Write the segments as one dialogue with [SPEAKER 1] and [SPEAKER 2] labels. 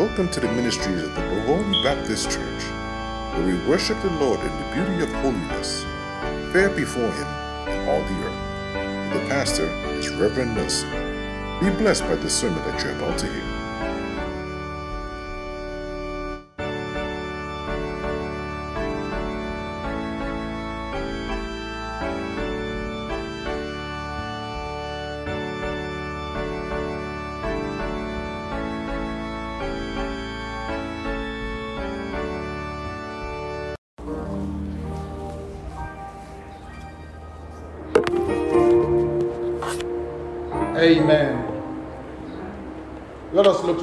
[SPEAKER 1] Welcome to the ministries of the Bovoni Baptist Church, where we worship the Lord in the beauty of holiness, fair before Him in all the earth. The pastor is Reverend Nelson. Be blessed by the sermon that you're about to hear.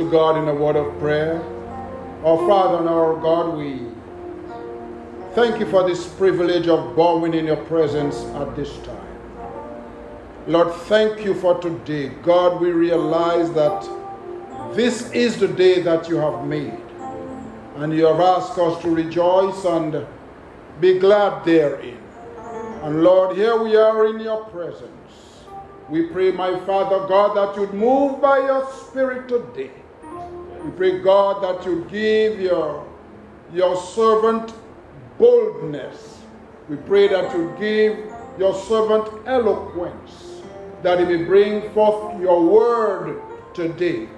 [SPEAKER 2] God in a word of prayer. Our Father and our God, we thank you for this privilege of bowing in your presence at this time. Lord, thank you for today. God, we realize that this is the day that you have made, and you have asked us to rejoice and be glad therein. And Lord, here we are in your presence. We pray, my Father God, that you'd move by your Spirit today. We pray, God, that you'd give your, your servant boldness. We pray that you'd give your servant eloquence, that he may bring forth your word today.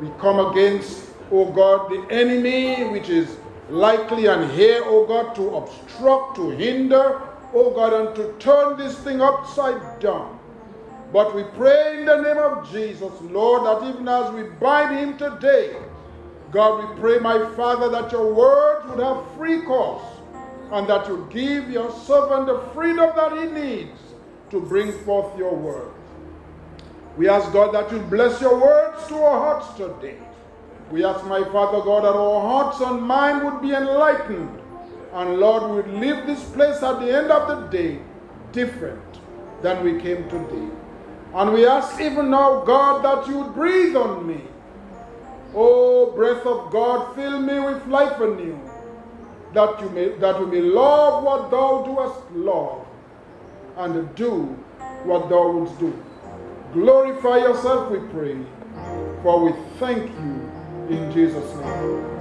[SPEAKER 2] We come against, O God, the enemy, which is likely and here, O God, to obstruct, to hinder, O God, and to turn this thing upside down. But we pray in the name of Jesus, Lord, that even as we bind him today, God, we pray, my Father, that your words would have free course and that you give your servant the freedom that he needs to bring forth your word. We ask, God, that you bless your words to our hearts today. We ask, my Father God, that our hearts and mind would be enlightened. And Lord, we would leave this place at the end of the day different than we came today. And we ask even now, God, that you would breathe on me. Oh, breath of God, fill me with life anew, that you may that we may love what thou doest love, and do what thou wouldst do. Glorify yourself, we pray, for we thank you in Jesus' name.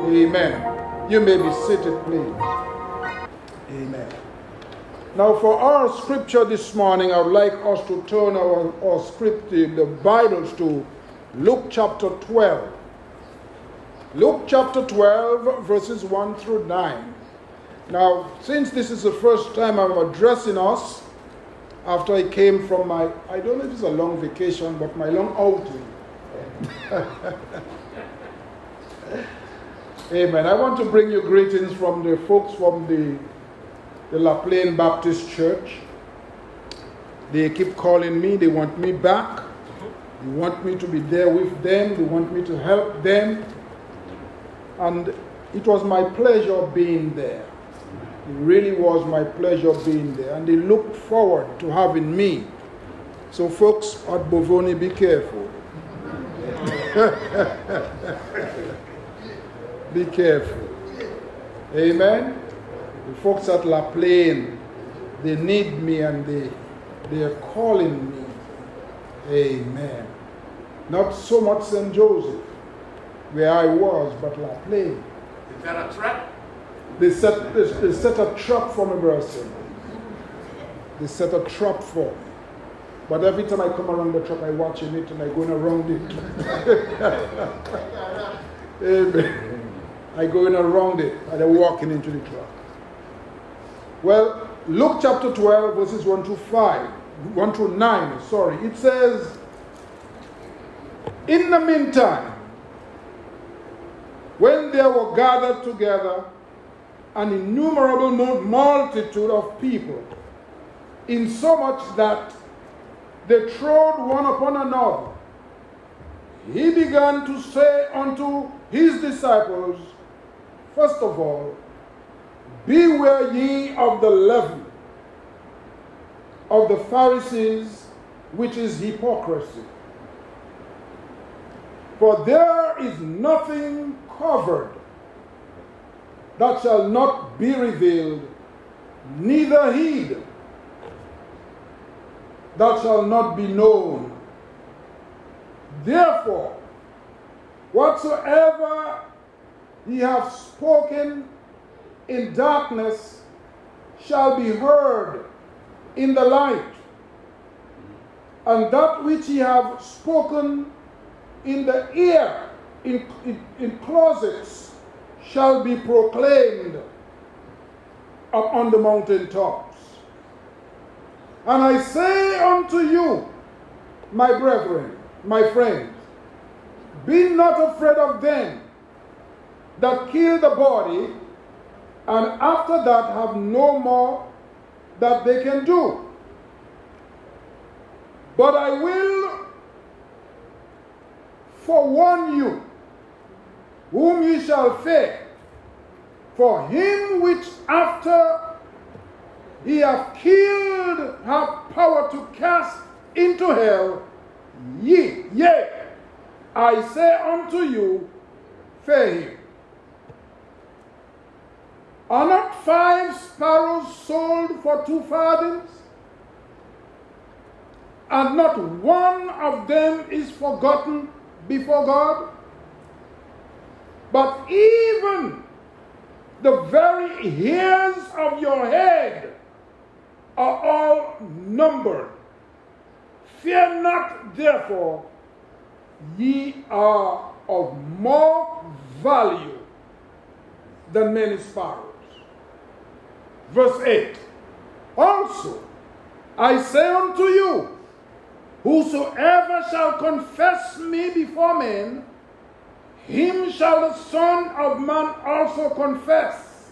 [SPEAKER 2] Amen. You may be seated, please. Amen. Now, for our scripture this morning, I would like us to turn our, our script, the Bibles, to Luke chapter 12. Luke chapter 12, verses 1 through 9. Now, since this is the first time I'm addressing us, after I came from my, I don't know if it's a long vacation, but my long outing. Amen. I want to bring you greetings from the folks from the the La Plaine Baptist Church. They keep calling me, they want me back. They want me to be there with them, they want me to help them. And it was my pleasure being there. It really was my pleasure being there. And they looked forward to having me. So, folks at Bovoni, be careful. be careful. Amen. Folks at La Plaine, they need me and they, they are calling me. Amen. Not so much St. Joseph, where I was, but La Plaine.
[SPEAKER 3] Is that a trap?
[SPEAKER 2] They set, they, they set a trap for me, brother. They set a trap for me. But every time I come around the trap, I watching it and I going around it. Amen. I going around it and I walking into the trap. Well, Luke chapter 12, verses 1 to 5, 1 to 9, sorry, it says, In the meantime, when there were gathered together an innumerable multitude of people, insomuch that they trod one upon another, he began to say unto his disciples, First of all, Beware ye of the leaven of the Pharisees, which is hypocrisy. For there is nothing covered that shall not be revealed, neither hid that shall not be known. Therefore, Whatsoever ye have spoken in darkness shall be heard in the light, and that which ye have spoken in the ear, in, in, in closets, shall be proclaimed up on the mountain tops. And I say unto you, my brethren, my friends, be not afraid of them that kill the body, and after that have no more that they can do. But I will forewarn you whom ye shall fear. For him which after he hath killed have power to cast into hell, ye, yea, I say unto you, fear him. Are not five sparrows sold for two farthings? And not one of them is forgotten before God? But even the very hairs of your head are all numbered. Fear not, therefore, ye are of more value than many sparrows. Verse 8 Also, I say unto you, whosoever shall confess me before men, him shall the Son of Man also confess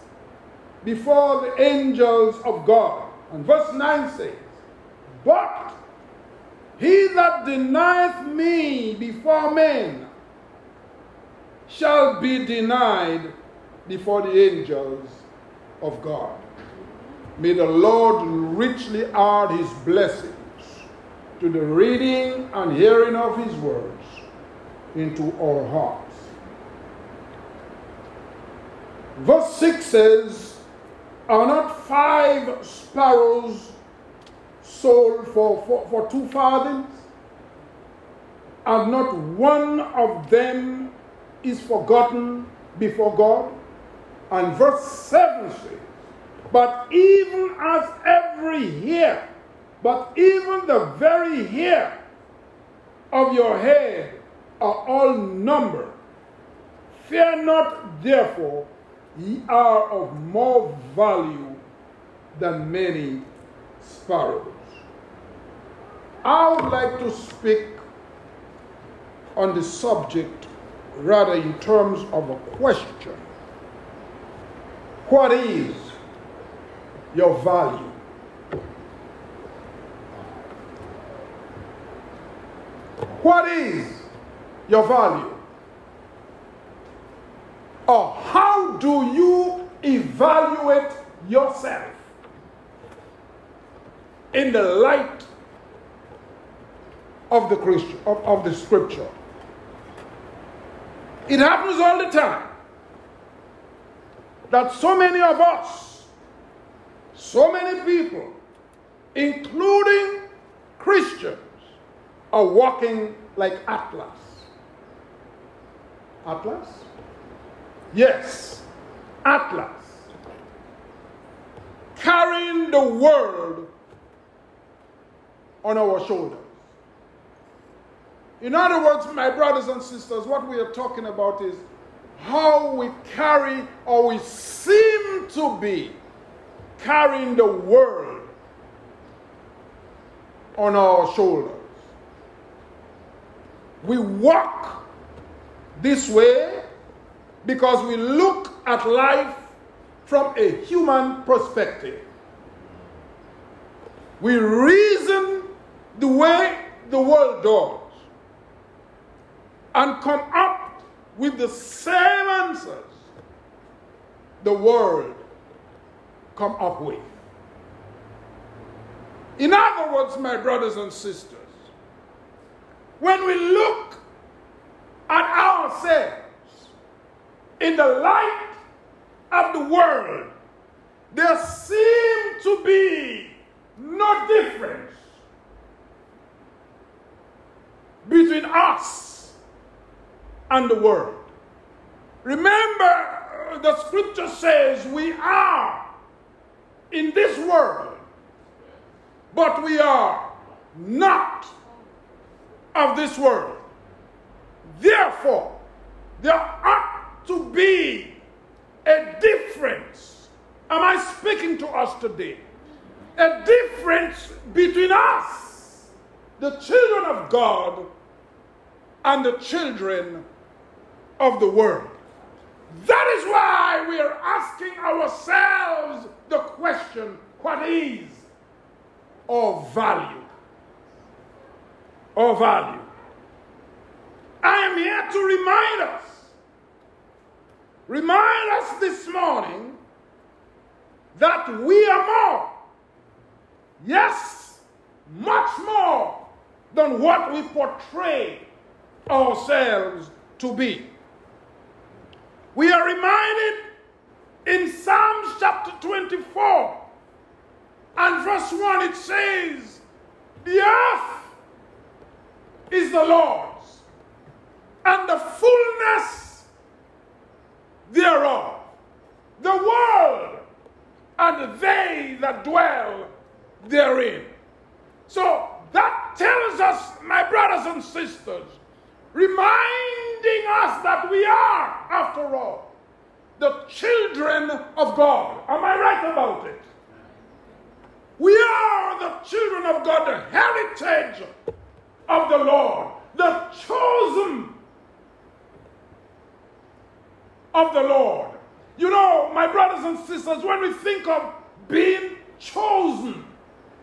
[SPEAKER 2] before the angels of God. And verse 9 says, But he that denieth me before men shall be denied before the angels of God. May the Lord richly add his blessings to the reading and hearing of his words into our hearts. Verse 6 says, Are not five sparrows sold for, for, for two farthings? And not one of them is forgotten before God? And verse 7 says, But even as every hair, but even the very hair of your head are all numbered. Fear not, therefore, ye are of more value than many sparrows. I would like to speak on the subject rather in terms of a question. What is your value? What is your value? Or how do you evaluate yourself in the light of the Christian of, of the scripture? It happens all the time that so many of us, so many people, including Christians, are walking like Atlas. Atlas? Yes, Atlas. Carrying the world on our shoulders. In other words, my brothers and sisters, what we are talking about is how we carry or we seem to be carrying the world on our shoulders. We walk this way because we look at life from a human perspective. We reason the way the world does and come up with the same answers the world come up with. In other words, my brothers and sisters, when we look at ourselves in the light of the world, there seems to be no difference between us and the world. Remember, the scripture says we are in this world, but we are not of this world. Therefore, there ought to be a difference. Am I speaking to us today? A difference between us, the children of God, and the children of the world. That is why we are asking ourselves the question what is our value? Our value. I am here to remind us, remind us this morning that we are more. Yes, much more than what we portray ourselves to be. We are reminded in Psalms chapter 24 and verse 1 it says, The earth is the Lord's and the fullness thereof, the world and they that dwell therein. So that tells us, my brothers and sisters, reminding us that we are, after all, the children of God. Am I right about it? We are the children of God, the heritage of the Lord, the chosen of the Lord. You know, my brothers and sisters, when we think of being chosen,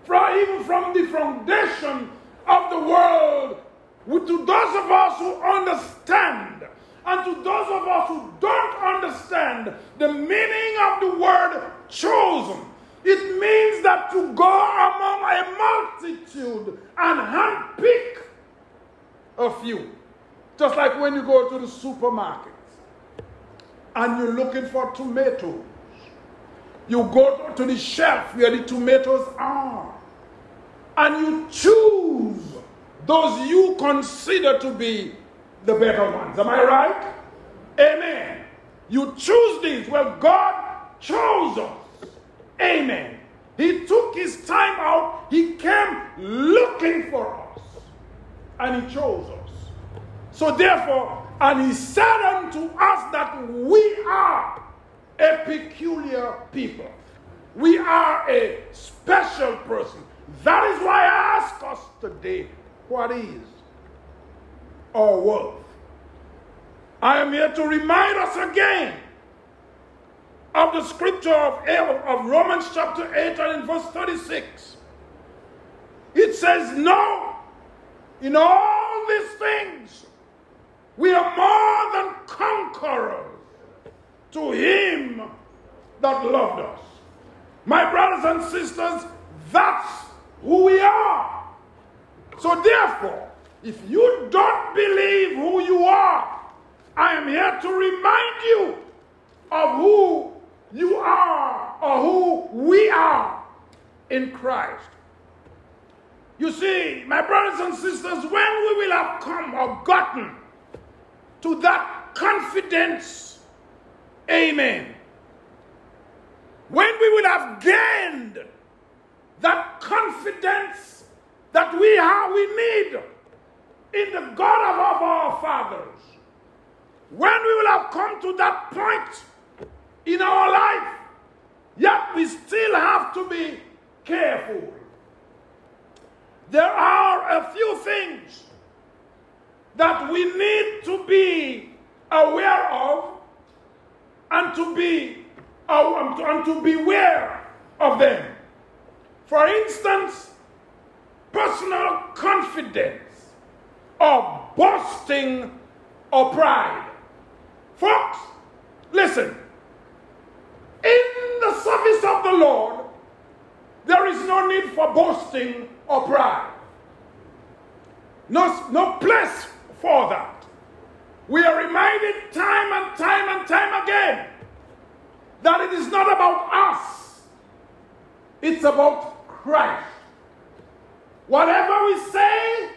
[SPEAKER 2] from, even from the foundation of the world, to those of us who understand, and to those of us who don't understand the meaning of the word chosen, it means that to go among a multitude and handpick a few. Just like when you go to the supermarket and you're looking for tomatoes. You go to the shelf where the tomatoes are and you choose those you consider to be the better ones. Am I right? Amen. You choose these. Well, God chose us. Amen. He took his time out. He came looking for us. And he chose us. So therefore, and he said unto us that we are a peculiar people. We are a special person. That is why I ask us today what is our worth. I am here to remind us again of the scripture of, of Romans chapter 8 and in verse 36. It says, No, in all these things, we are more than conquerors to him that loved us. My brothers and sisters, that's who we are. So, therefore, if you don't believe who you are, I am here to remind you of who you are or who we are in Christ. You see, my brothers and sisters, when we will have come or gotten to that confidence, amen, when we will have gained that confidence that we have, we need in the God of our fathers, when we will have come to that point in our life, yet we still have to be careful. There are a few things that we need to be aware of and to be and to beware of them. For instance, personal confidence or boasting or pride. Folks, listen. In the service of the Lord, there is no need for boasting or pride. No, no place for that. We are reminded time and time and time again that it is not about us, it's about Christ. Whatever we say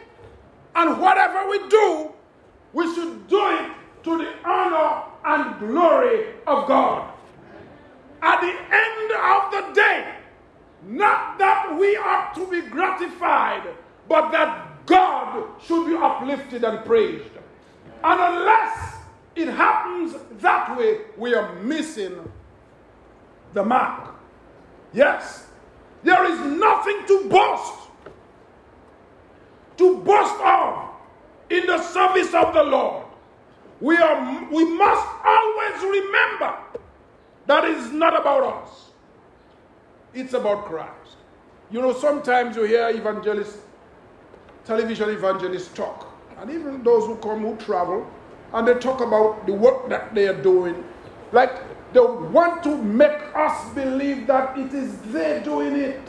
[SPEAKER 2] and whatever we do, we should do it to the honor and glory of God. At the end of the day, not that we are to be gratified, but that God should be uplifted and praised. And unless it happens that way, we are missing the mark. Yes, there is nothing to boast, to boast of in the service of the Lord. We, are, we must always remember that it is not about us, it's about Christ. You know, sometimes you hear evangelists, television evangelists talk, and even those who come who travel, and they talk about the work that they are doing. Like they want to make us believe that it is they doing it.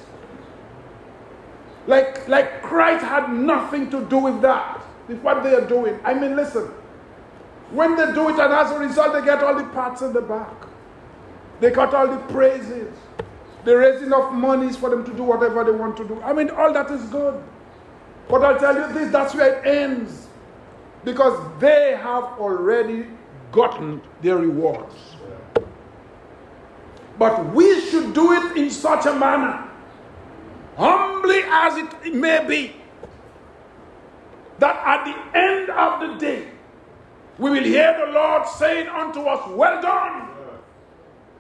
[SPEAKER 2] Like, like Christ had nothing to do with that, with what they are doing. I mean, listen, when they do it, and as a result, they get all the pats in the back, they got all the praises, they raise enough monies for them to do whatever they want to do. I mean, all that is good. But I'll tell you this that's where it ends. Because they have already gotten their rewards. But we should do it in such a manner, humbly as it may be, that at the end of the day, we will hear the Lord saying unto us, Well done,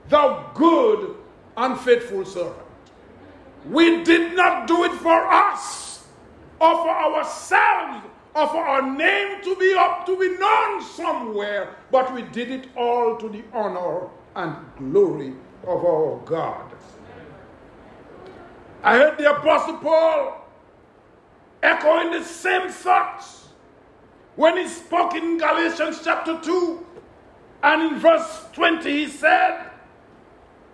[SPEAKER 2] thou good and faithful servant. We did not do it for us or for ourselves or for our name to be up to be known somewhere, but we did it all to the honor and glory of our God. I heard the Apostle Paul echoing the same thoughts when he spoke in Galatians chapter 2 and in verse 20 he said,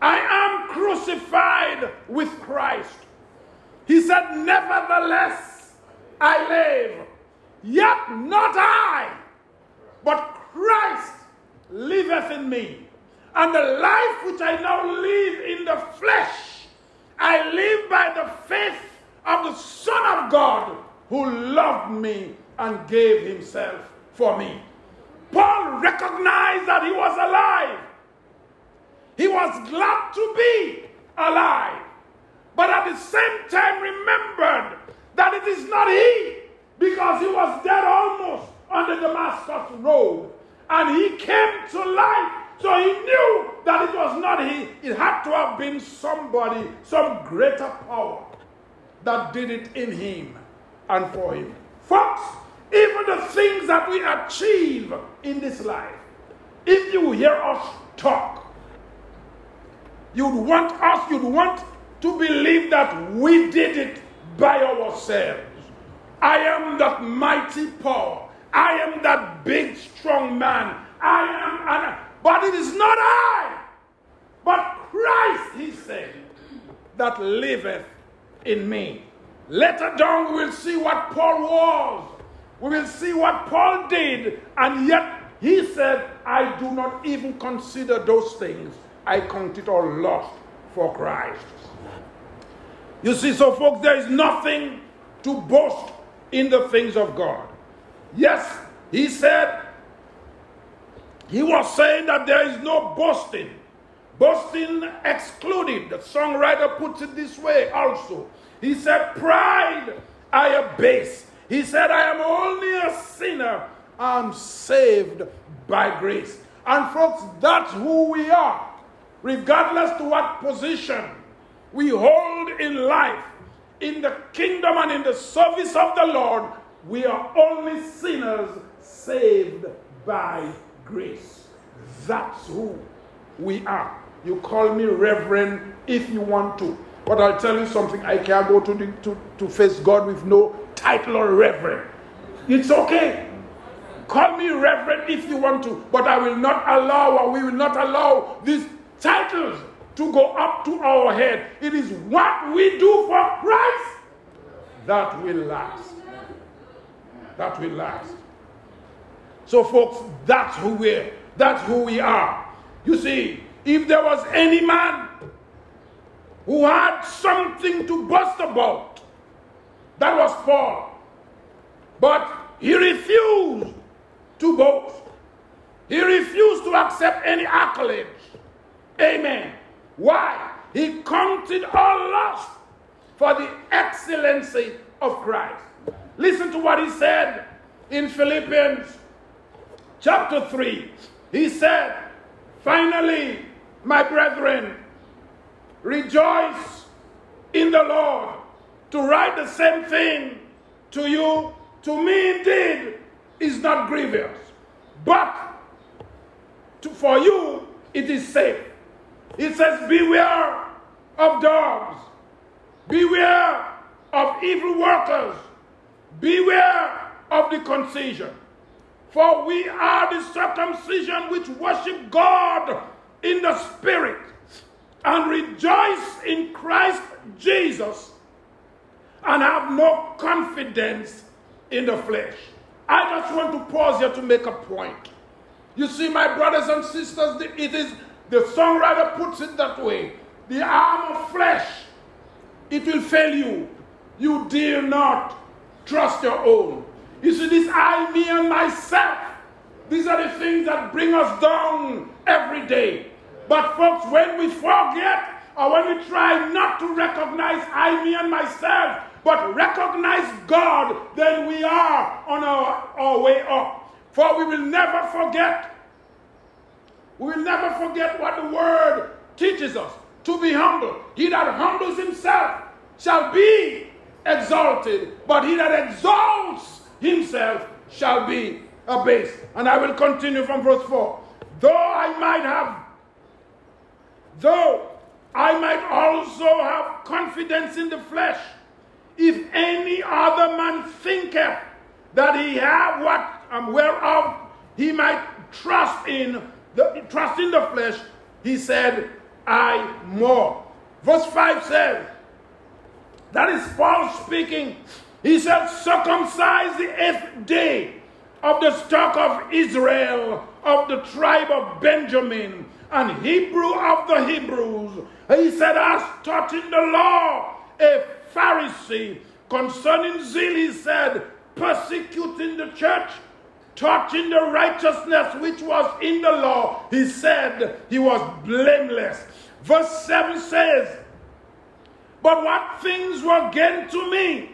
[SPEAKER 2] I am crucified with Christ. He said, Nevertheless, I live. Yet not I, but Christ liveth in me. And the life which I now live in the flesh, I live by the faith of the Son of God who loved me and gave himself for me. Paul recognized that he was alive. He was glad to be alive. But at the same time, remembered that it is not he, because he was dead almost on the Damascus road. And he came to life so he knew that it was not he, it had to have been somebody, some greater power that did it in him and for him. Folks, even the things that we achieve in this life, if you hear us talk, you'd want us, you'd want to believe that we did it by ourselves. I am that mighty power. I am that big, strong man. I am an but it is not I, but Christ, he said, that liveth in me. Later down, we will see what Paul was. We will see what Paul did. And yet, he said, I do not even consider those things. I count it all lost for Christ. You see, so folks, there is nothing to boast in the things of God. Yes, he said, he was saying that there is no boasting. Boasting excluded. The songwriter puts it this way also. He said, Pride I abase. He said, I am only a sinner. I'm saved by grace. And folks, that's who we are. Regardless to what position we hold in life, in the kingdom and in the service of the Lord, we are only sinners saved by grace. That's who we are. You call me Reverend if you want to. But I'll tell you something, I can't go to, the, to, to face God with no title or Reverend. It's okay. Call me Reverend if you want to, but I will not allow, or we will not allow these titles to go up to our head. It is what we do for Christ that will last. That will last. So, folks, that's who we are. That's who we are. You see, if there was any man who had something to boast about, that was Paul. But he refused to boast. He refused to accept any accolades. Amen. Why? He counted all loss for the excellency of Christ. Listen to what he said in Philippians chapter 3. He said, Finally, my brethren, rejoice in the Lord. To write the same thing to you, to me indeed, is not grievous. But to, for you, it is safe. It says, Beware of dogs, beware of evil workers, beware of the concision. For we are the circumcision which worship God in the Spirit and rejoice in Christ Jesus and have no confidence in the flesh. I just want to pause here to make a point. You see, my brothers and sisters, it is the songwriter puts it that way. The arm of flesh, it will fail you. You dare not trust your own. You see, this I, me, and myself, these are the things that bring us down every day. But, folks, when we forget or when we try not to recognize I, me, and myself, but recognize God, then we are on our, our way up. For we will never forget. We will never forget what the word teaches us to be humble. He that humbles himself shall be exalted, but he that exalts himself shall be abased. And I will continue from verse 4. Though I might have, though I might also have confidence in the flesh, if any other man thinketh that he have what um, whereof he might trust in the trust in the flesh, he said, I more. Verse 5 says, that is Paul speaking. He said, circumcise the eighth day of the stock of Israel, of the tribe of Benjamin, and Hebrew of the Hebrews. He said, as taught in the law, a Pharisee. Concerning zeal, he said, persecuting the church, touching the righteousness which was in the law. He said he was blameless. Verse 7 says, But what things were gained to me,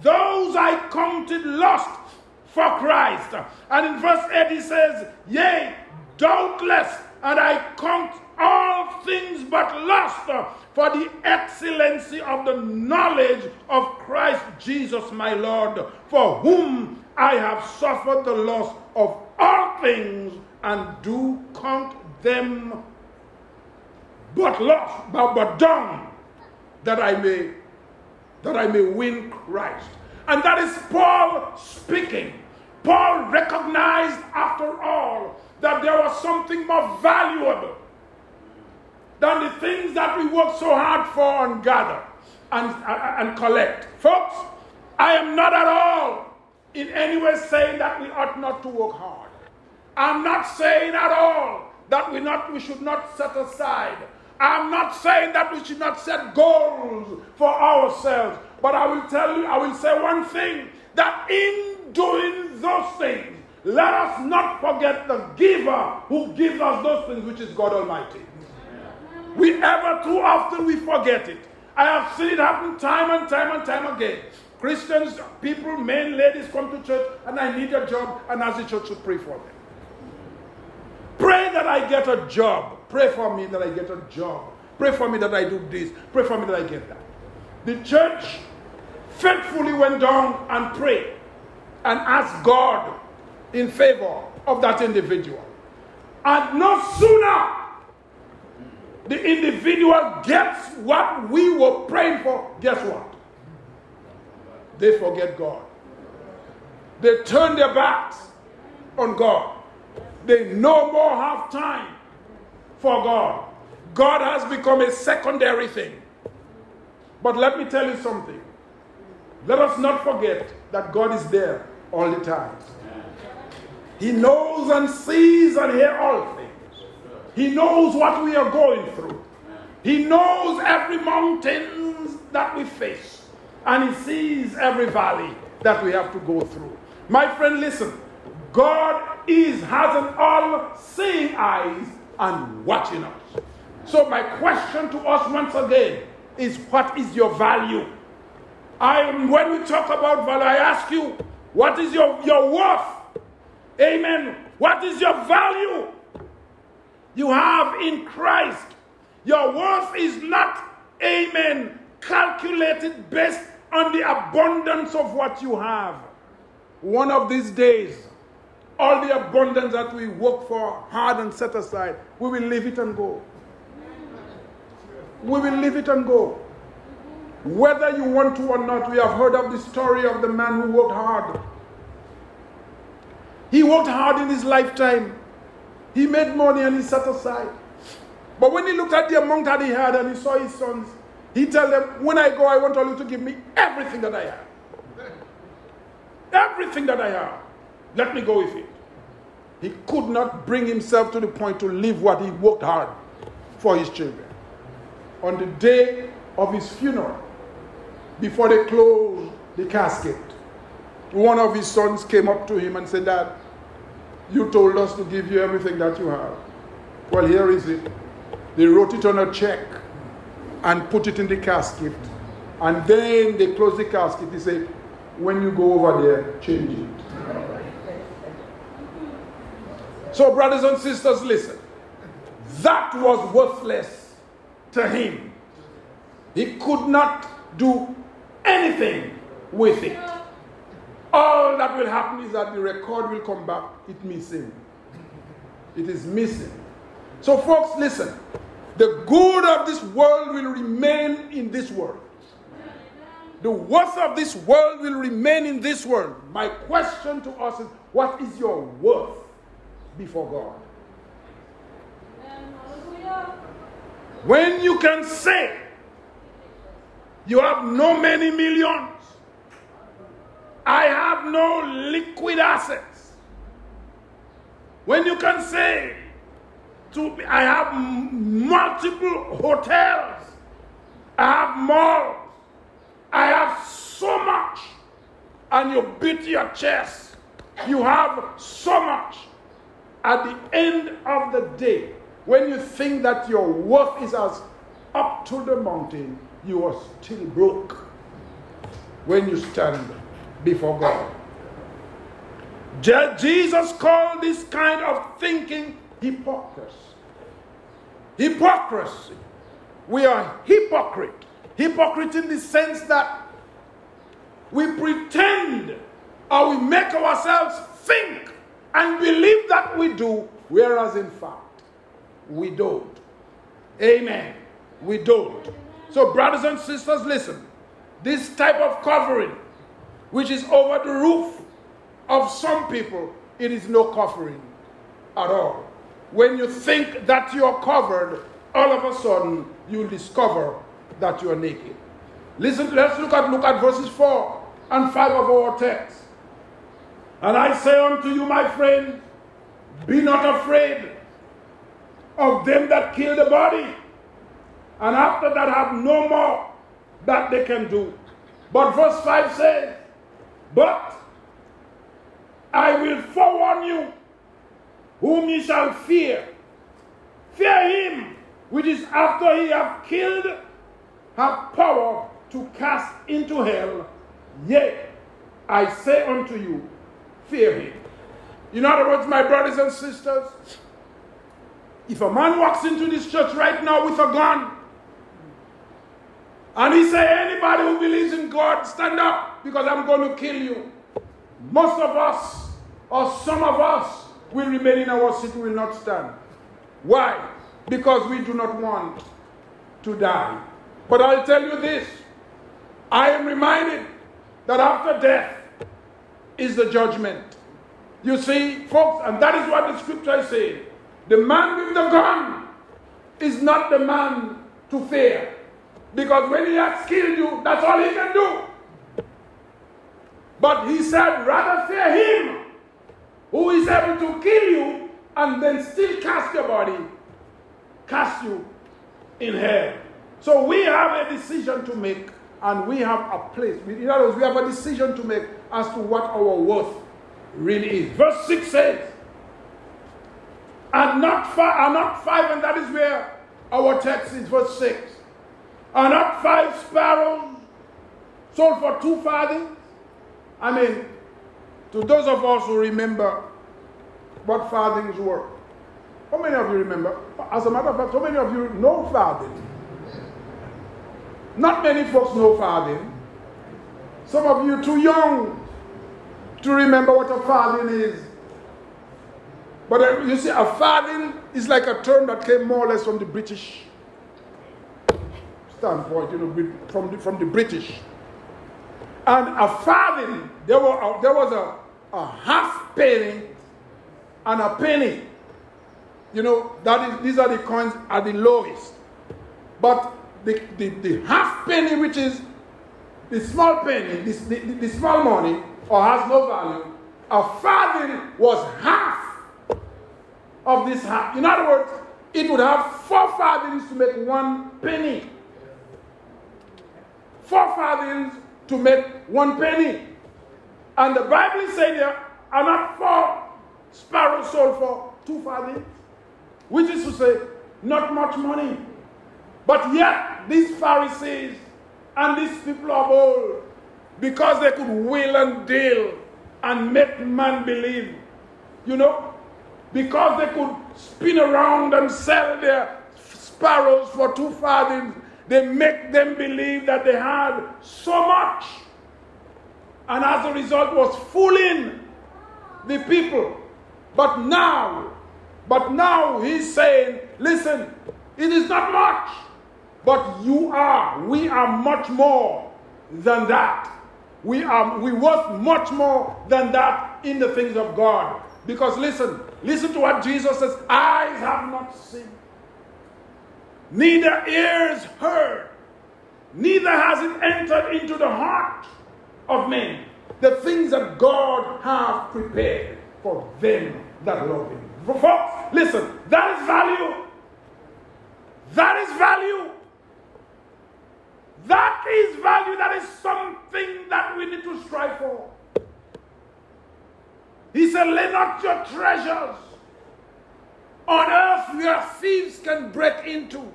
[SPEAKER 2] those I counted lost for Christ. And in verse 8 he says, Yea, doubtless, and I count all things but lost for the excellency of the knowledge of Christ Jesus my Lord, for whom I have suffered the loss of all things and do count them but lost, but, but dung, that I may that I may win Christ. And that is Paul speaking. Paul recognized after all that there was something more valuable than the things that we work so hard for and gather and, and, collect. Folks, I am not at all in any way saying that we ought not to work hard. I'm not saying at all that we, not, we should not set aside. I'm not saying that we should not set goals for ourselves. But I will tell you, I will say one thing that in doing those things, let us not forget the giver who gives us those things, which is God Almighty. We ever too often we forget it. I have seen it happen time and time and time again. Christians, people, men, ladies come to church and I need a job and ask the church to pray for them. That I get a job. Pray for me that I get a job. Pray for me that I do this. Pray for me that I get that. The church faithfully went down and prayed and asked God in favor of that individual. And no sooner the individual gets what we were praying for, guess what? They forget God. They turn their backs on God. They no more have time for God. God has become a secondary thing. But let me tell you something. Let us not forget that God is there all the time. He knows and sees and hears all things. He knows what we are going through. He knows every mountain that we face. And He sees every valley that we have to go through. My friend, listen. God is has an all-seeing eyes and watching us. So my question to us once again is what is your value? I when we talk about value, I ask you, what is your, your worth? Amen. What is your value? You have in Christ. Your worth is not, amen, calculated based on the abundance of what you have. One of these days, all the abundance that we work for hard and set aside, we will leave it and go. We will leave it and go. Whether you want to or not, we have heard of the story of the man who worked hard. He worked hard in his lifetime. He made money and he set aside. But when he looked at the amount that he had and he saw his sons, he told them, When I go, I want all you to give me everything that I have. Everything that I have. Let me go with it. He could not bring himself to the point to live what he worked hard for his children. On the day of his funeral, before they closed the casket, one of his sons came up to him and said, Dad, you told us to give you everything that you have. Well, here is it. They wrote it on a check and put it in the casket. And then they closed the casket. They said, when you go over there, change it. So, brothers and sisters, listen. That was worthless to him. He could not do anything with it. All that will happen is that the record will come back, it missing. It is missing. So, folks, listen. The good of this world will remain in this world. The worth of this world will remain in this world. My question to us is what is your worth before God? When you can say you have no many millions, I have no liquid assets. When you can say, to, I have multiple hotels, I have malls, I have so much, and you beat your chest, you have so much. At the end of the day, when you think that your worth is as up to the mountain, you are still broke when you stand before God. Jesus called this kind of thinking hypocrisy. Hypocrisy. We are hypocrite. Hypocrite in the sense that we pretend or we make ourselves think and believe that we do, whereas in fact, we don't. Amen. We don't. So, brothers and sisters, listen. This type of covering which is over the roof of some people, it is no covering at all. When you think that you're covered, all of a sudden you'll discover that you're naked. Listen, let's look at look at verses 4 and 5 of our text. And I say unto you, my friend, be not afraid of them that kill the body, and after that have no more that they can do. But verse 5 says, but I will forewarn you whom ye shall fear. Fear him which is after he have killed, have power to cast into hell. Yea, I say unto you, him. In other words, my brothers and sisters, if a man walks into this church right now with a gun, and he say, anybody who believes in God, stand up because I'm going to kill you. Most of us, or some of us, will remain in our seat, will not stand. Why? Because we do not want to die. But I'll tell you this I am reminded that after death is the judgment. You see, folks, and that is what the scripture is saying. The man with the gun is not the man to fear. Because when he has killed you, that's all he can do. But he said, rather fear him who is able to kill you and then still cast your body, cast you in hell. So we have a decision to make and we have a place. In other words, we have a decision to make as to what our worth really is. Verse 6 says, and not five, and not five, and that is where our text is, verse 6. Are not five sparrows sold for two farthings? I mean, to those of us who remember what farthings were, how many of you remember? As a matter of fact, how many of you know farthing? Not many folks know farthing. Some of you too young to remember what a farthing is. But uh, you see, a farthing is like a term that came more or less from the British standpoint, you know, from the, from the British. And a farthing, there, were a, there was a, a half penny and a penny. You know, that is, these are the coins at the lowest. But the, the, the half penny, which is the small penny, the, the, the small money, or has no value, a farthing was half of this half. In other words, it would have four farthings to make one penny. Four farthings to make one penny. And the Bible says there are not four sparrows sold for two farthings, which is to say, not much money. But yet, these Pharisees and these people of old, because they could will and deal and make man believe, you know, because they could spin around and sell their sparrows for two farthings, they make them believe that they had so much. And as a result, was fooling the people. But now, but now he's saying, listen, it is not much. But you are, we are much more than that. We are we worth much more than that in the things of God. Because listen, listen to what Jesus says eyes have not seen, neither ears heard, neither has it entered into the heart of men the things that God has prepared for them that love Him. Folks, listen, that is value. That is value. That is value. That is something that we need to strive for. He said, Lay not your treasures on earth where thieves can break into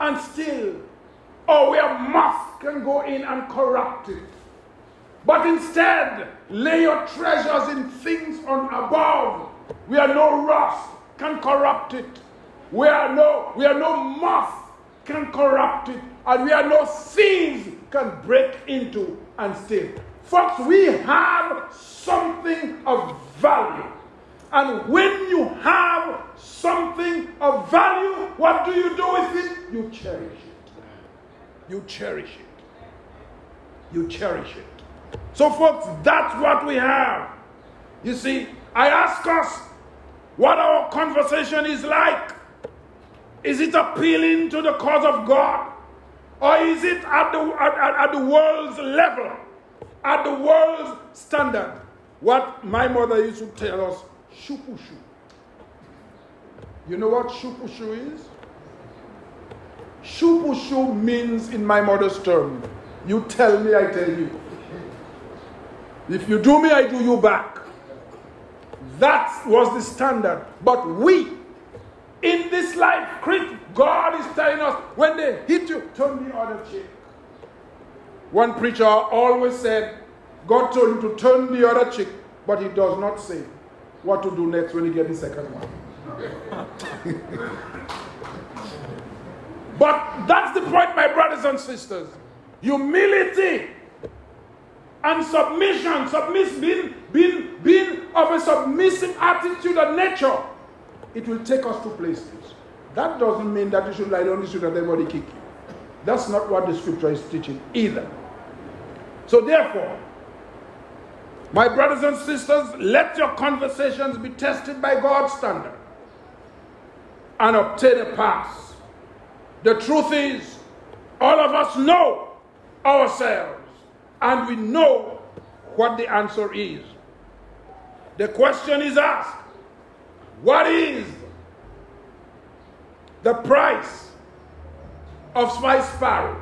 [SPEAKER 2] and steal, or where moth can go in and corrupt it. But instead, lay your treasures in things on above, where no rust can corrupt it, where no, where no moth can corrupt it, and where no thieves can break into and steal. Folks, we have something of value. And when you have something of value, what do you do with it? You cherish it. You cherish it. You cherish it. So, folks, that's what we have. You see, I ask us what our conversation is like. Is it appealing to the cause of God? Or is it at the, at, at the world's level, at the world's standard? What my mother used to tell us, shupushu. You know what shupushu is? Shupushu means, in my mother's term, you tell me, I tell you. If you do me, I do you back. That was the standard. But we, in this life, God is telling us when they hit you, turn the other cheek. One preacher always said, God told you to turn the other cheek, but he does not say what to do next when you get the second one. but that's the point, my brothers and sisters. Humility and submission, submiss, being, being, being of a submissive attitude and nature, it will take us to places. That doesn't mean that you should lie down the street and everybody kick you. That's not what the scripture is teaching either. So, therefore, my brothers and sisters, let your conversations be tested by God's standard and obtain a pass. The truth is, all of us know ourselves and we know what the answer is. The question is asked what is the price of five sparrows.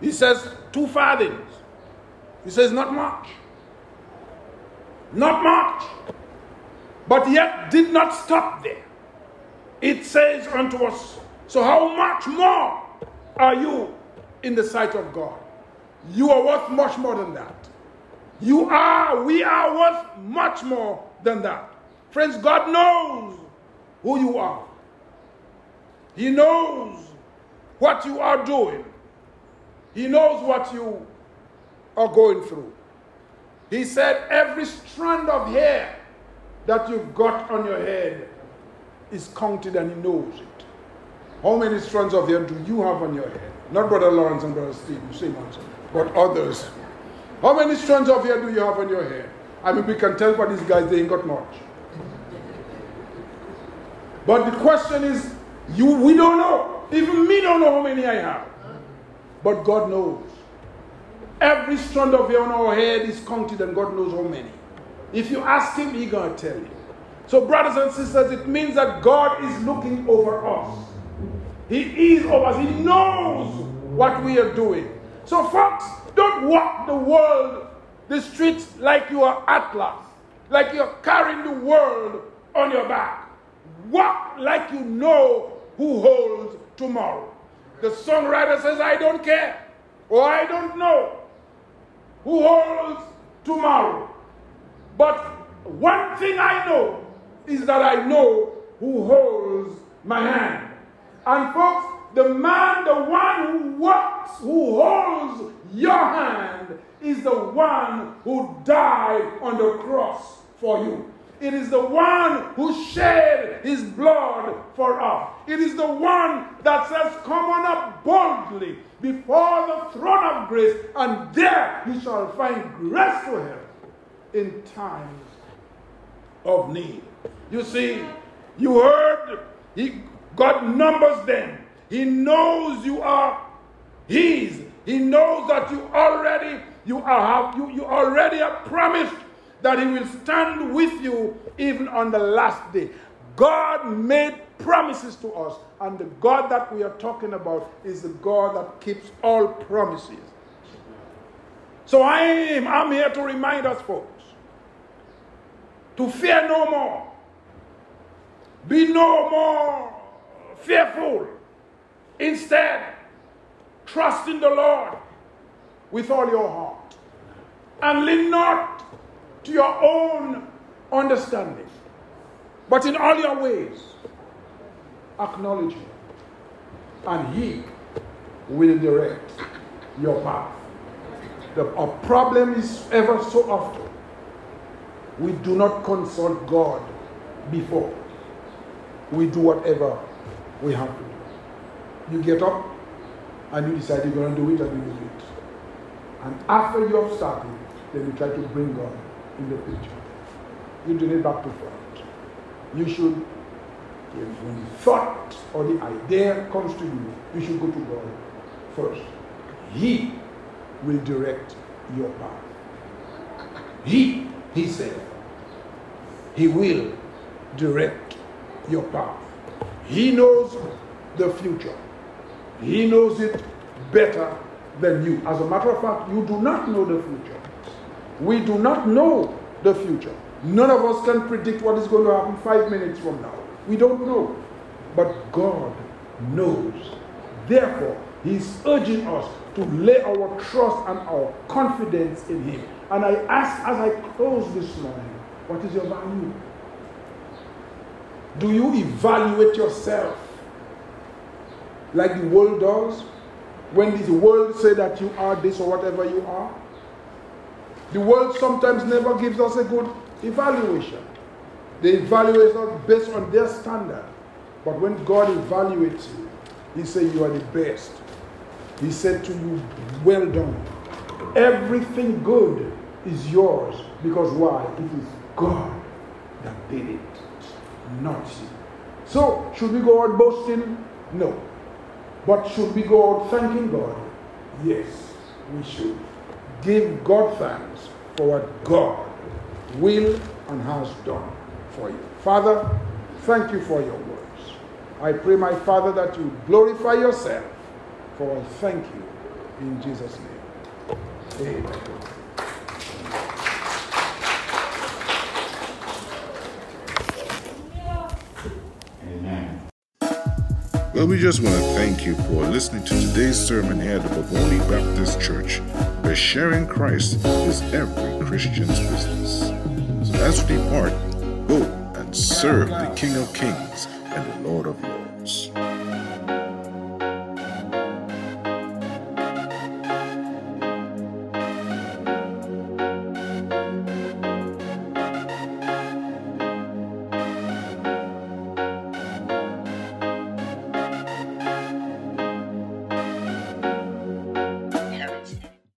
[SPEAKER 2] He says two farthings. He says not much. Not much. But yet did not stop there. It says unto us, So how much more are you in the sight of God? You are worth much more than that. You are, we are worth much more than that. Friends, God knows who you are. He knows what you are doing. He knows what you are going through. He said, Every strand of hair that you've got on your head is counted and He knows it. How many strands of hair do you have on your head? Not Brother Lawrence and Brother Steve, answer, but others. How many strands of hair do you have on your head? I mean, we can tell by these guys, they ain't got much. But the question is, you we don't know. Even me don't know how many I have. But God knows. Every strand of hair on our head is counted, and God knows how many. If you ask Him, He's going to tell you. So, brothers and sisters, it means that God is looking over us. He is over us. He knows what we are doing. So, folks, don't walk the world, the streets, like you are Atlas, like you're carrying the world on your back. Walk like you know who holds tomorrow. The songwriter says, I don't care, or I don't know who holds tomorrow. But one thing I know is that I know who holds my hand. And folks, the man, the one who works, who holds your hand, is the one who died on the cross for you. It is the one who shed his blood for us. It is the one that says, Come on up boldly before the throne of grace, and there you shall find grace to help in times of need. You see, you heard, he, God numbers them. He knows you are His. He knows that you already you are you, you already have promised that He will stand with you even on the last day. God made promises to us, and the God that we are talking about is the God that keeps all promises. So I am I'm here to remind us, folks, to fear no more. Be no more fearful. Instead, trust in the Lord with all your heart and lean not to your own understanding, but in all your ways, acknowledge Him, and He will direct your path. The, our problem is ever so often we do not consult God before we do whatever we have to do. You get up and you decide you're going to do it and you do it. And after you have started, then you try to bring God in the picture. You do it back to front. You should, when the thought or the idea comes to you, you should go to God first. He will direct your path. He, he said, He will direct your path. He knows the future. He knows it better than you. As a matter of fact, you do not know the future. We do not know the future. None of us can predict what is going to happen five minutes from now. We don't know. But God knows. Therefore, He's urging us to lay our trust and our confidence in Him. And I ask as I close this morning, what is your value? Do you evaluate yourself like the world does? When the world say that you are this or whatever you are? The world sometimes never gives us a good evaluation. They evaluate us based on their standard. But when God evaluates you, He says you are the best. He said to you, Well done. Everything good is yours because why? It is God that did it not you. So, should we go out boasting? No. But should we go out thanking God? Yes, we should. Give God thanks for what God will and has done for you. Father, thank you for your words. I pray, my Father, that you glorify yourself, for I thank you in Jesus' name. Amen.
[SPEAKER 1] Well, we just want to thank you for listening to today's sermon here at the Bovoni Baptist Church, where sharing Christ is every Christian's business. So as we depart, go and serve the King of Kings and the Lord of Lords.